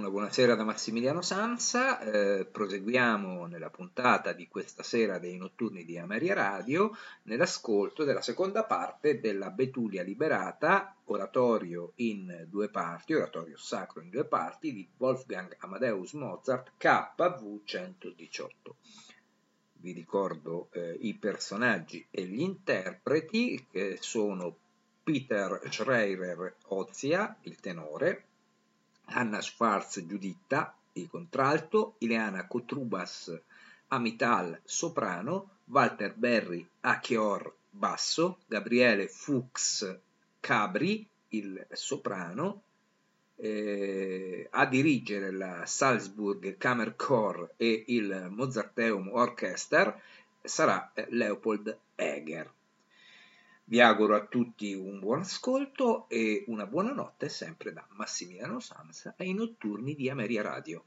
Una buonasera da Massimiliano Sanza, eh, proseguiamo nella puntata di questa sera dei notturni di Ameria Radio nell'ascolto della seconda parte della Betulia Liberata, oratorio in due parti, oratorio sacro in due parti di Wolfgang Amadeus Mozart KV 118. Vi ricordo eh, i personaggi e gli interpreti che sono Peter Schreier Ozia, il tenore, Anna Schwarz Giuditta, il contralto, Ileana Cotrubas Amital soprano, Walter Berry Achior basso, Gabriele Fuchs Cabri il soprano, eh, a dirigere la Salzburg Kammerchor e il Mozarteum Orchester sarà eh, Leopold Eger. Vi auguro a tutti un buon ascolto e una buona notte sempre da Massimiliano Sanza ai notturni di Ameria Radio.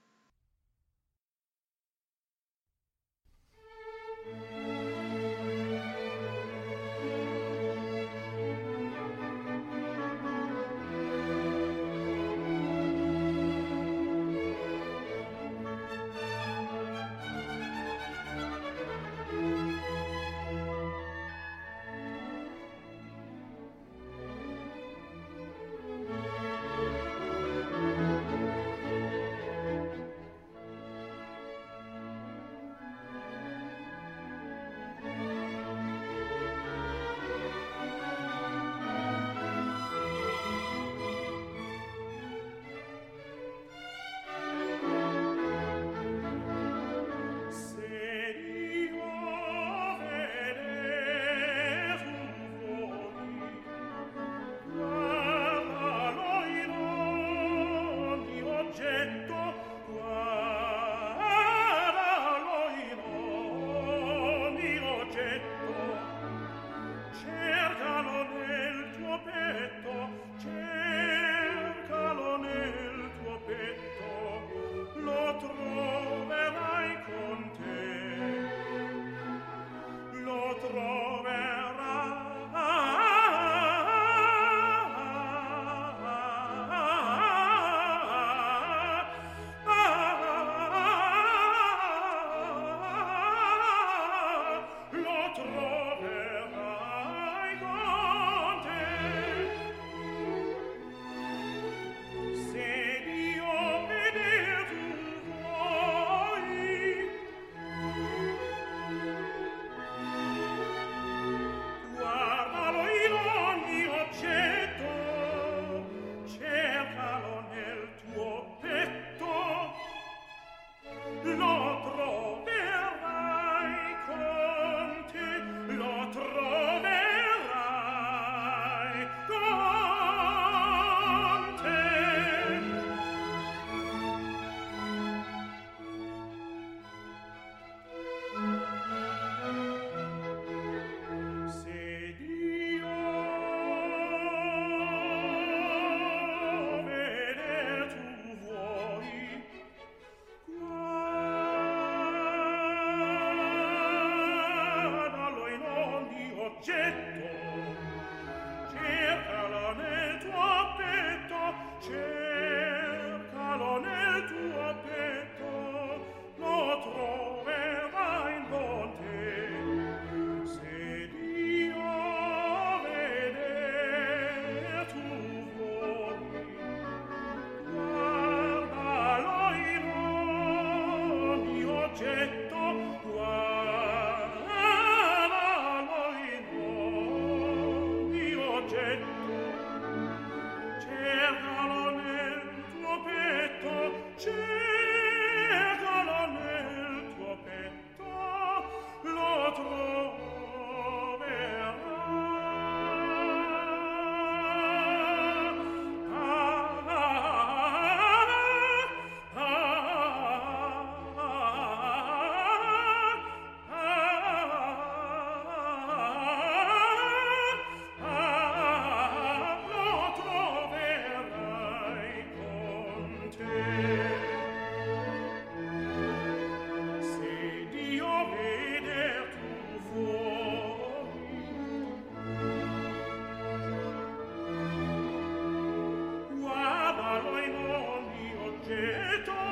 et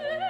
Thank you.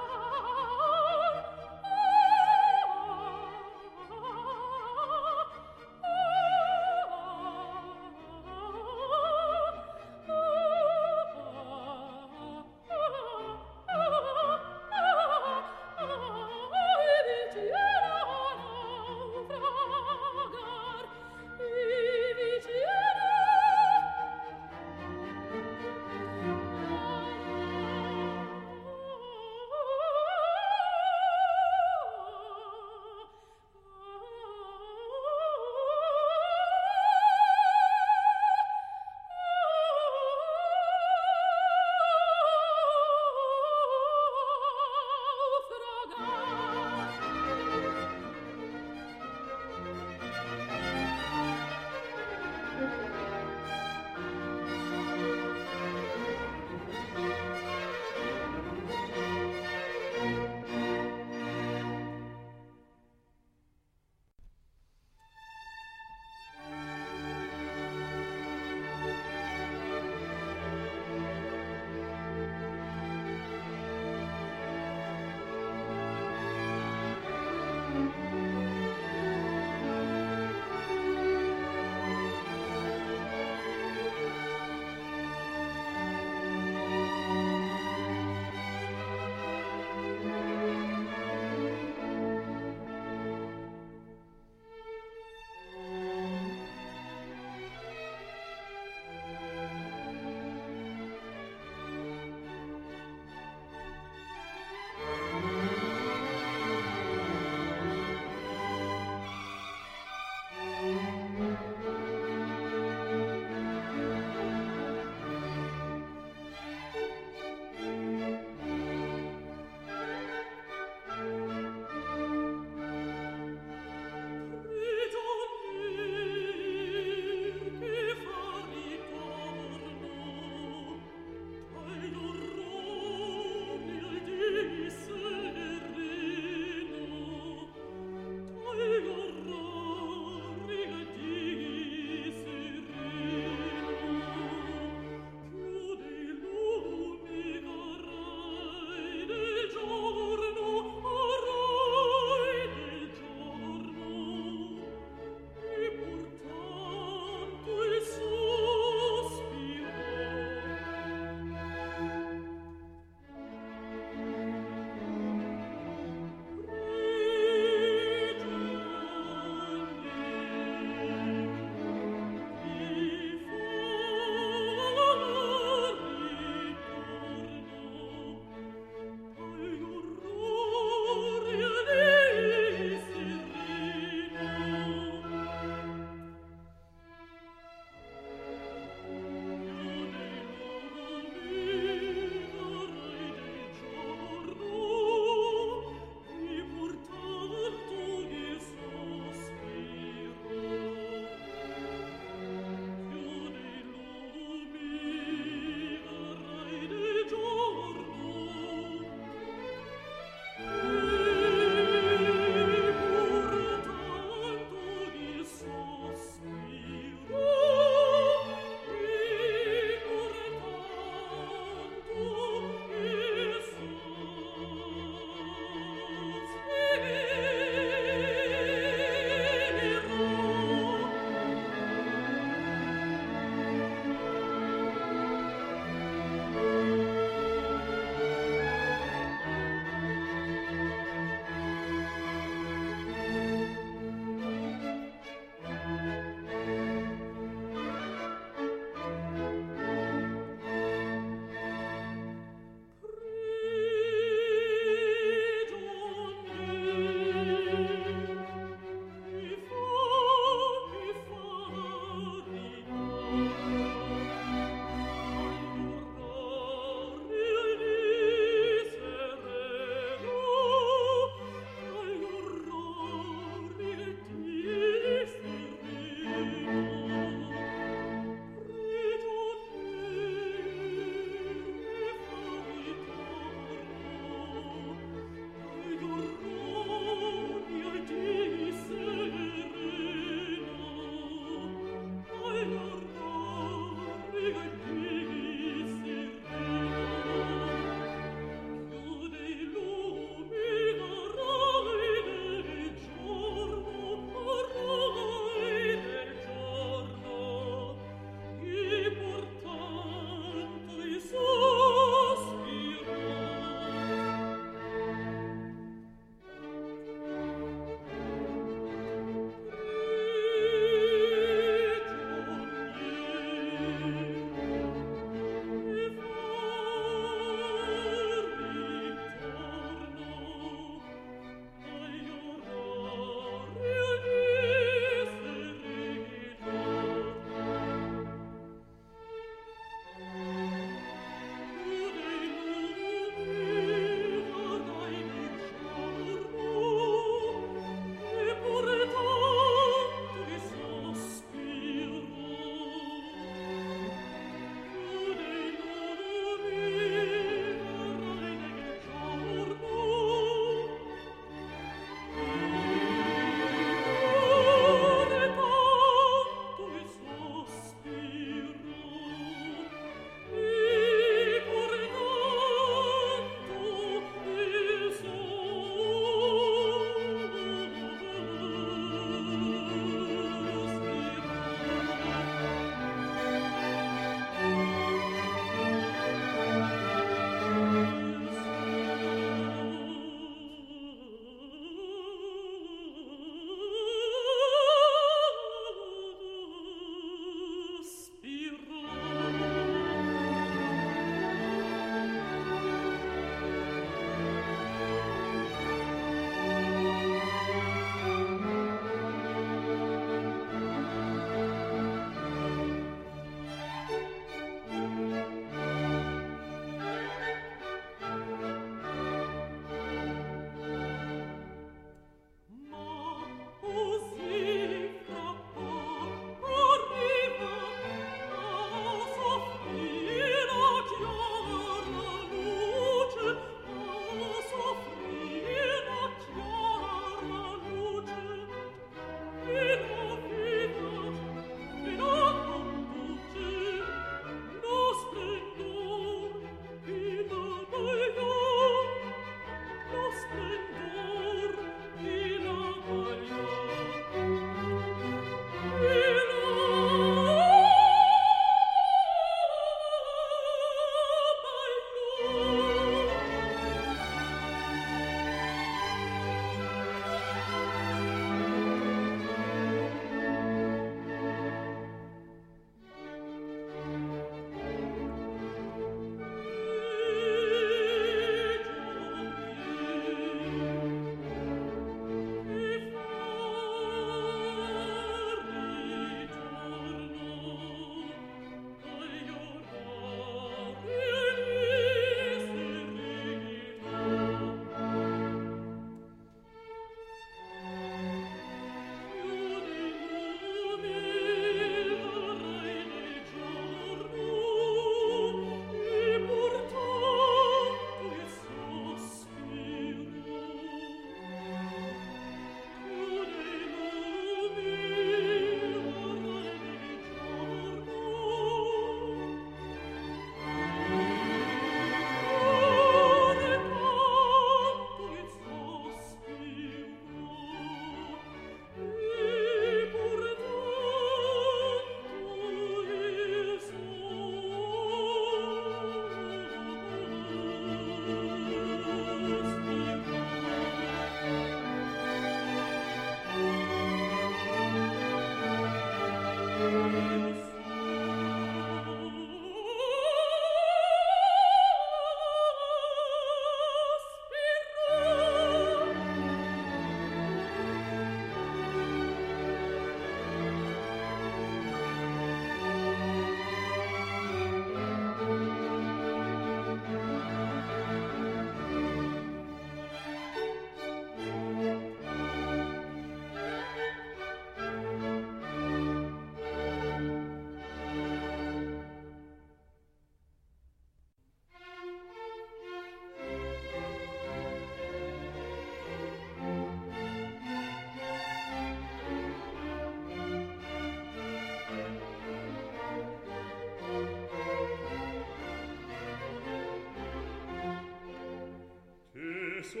so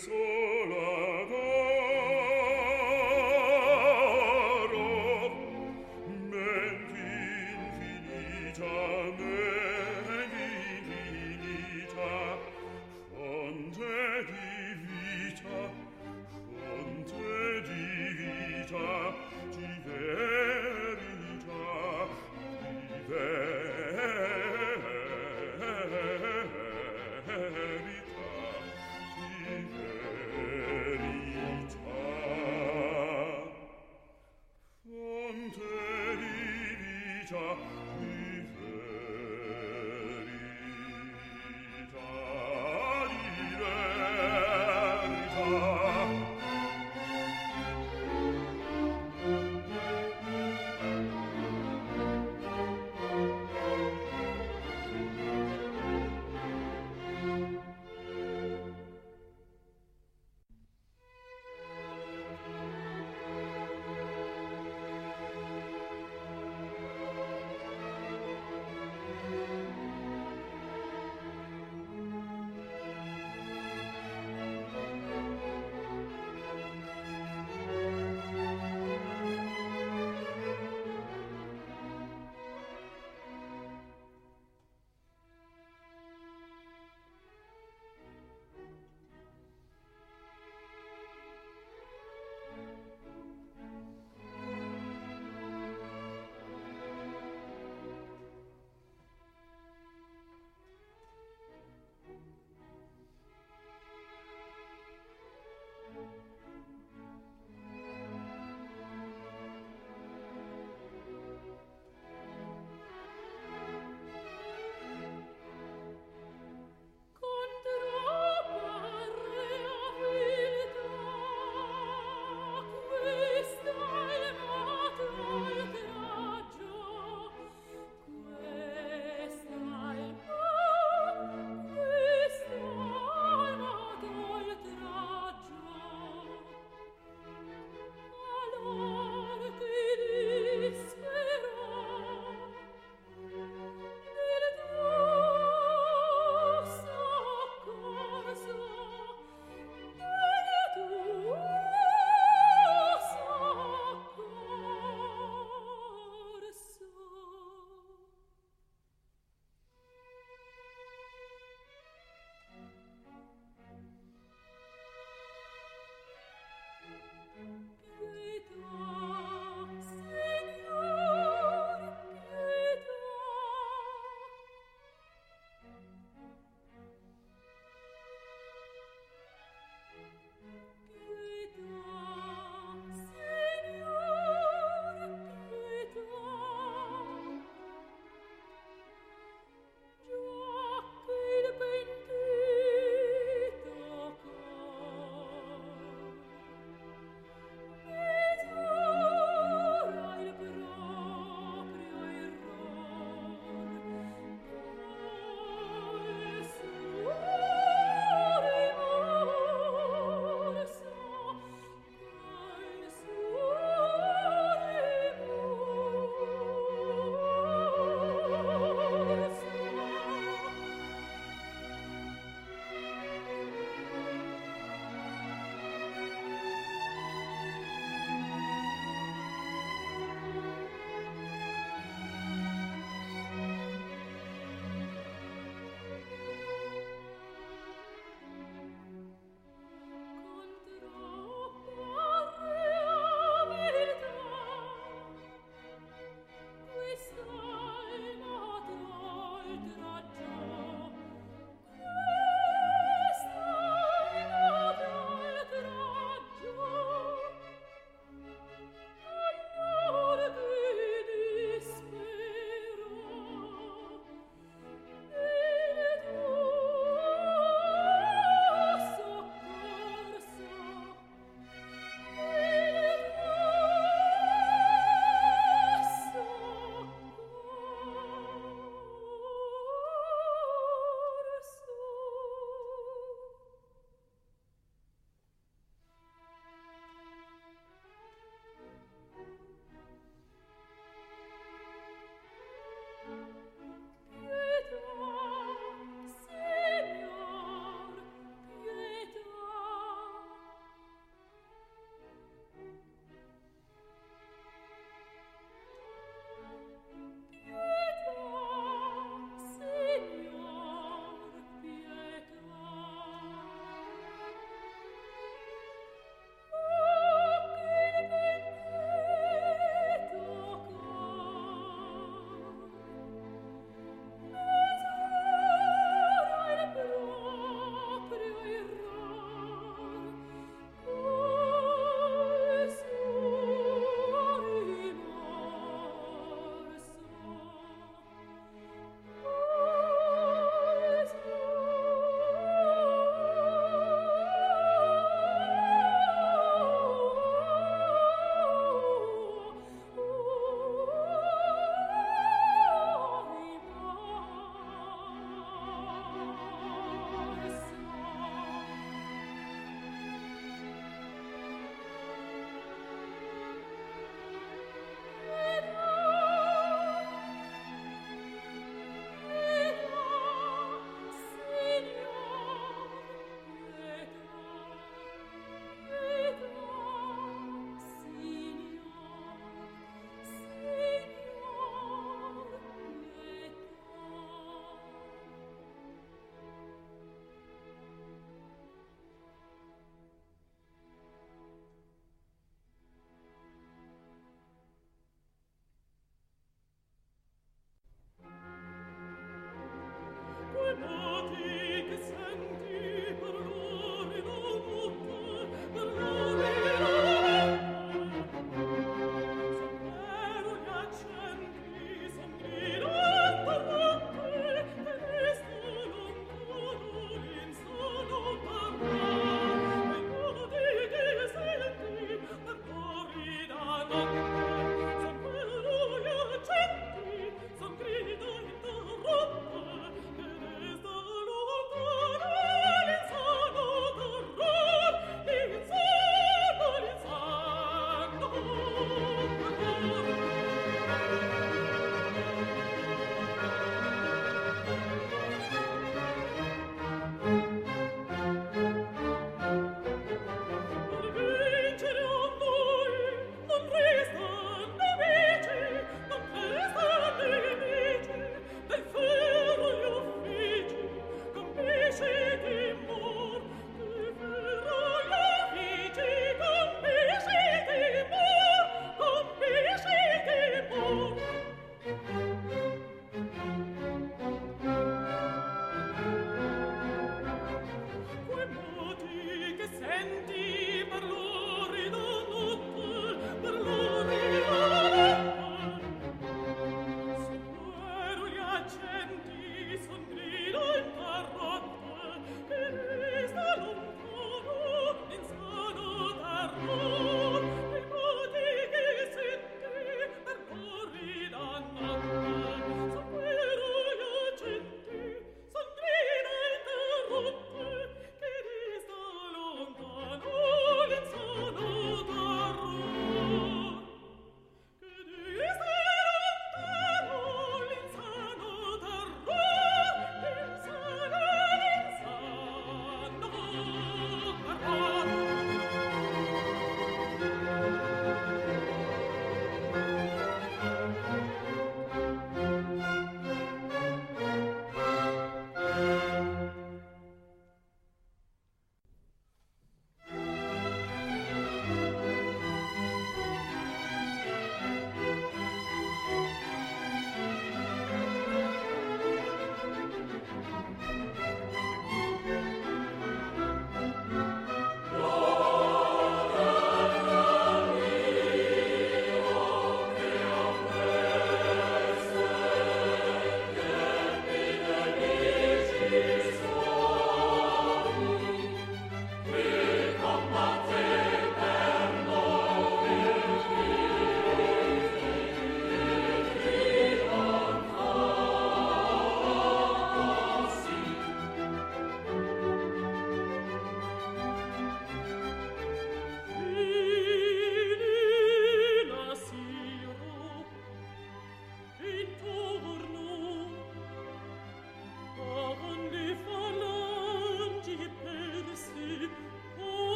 soul.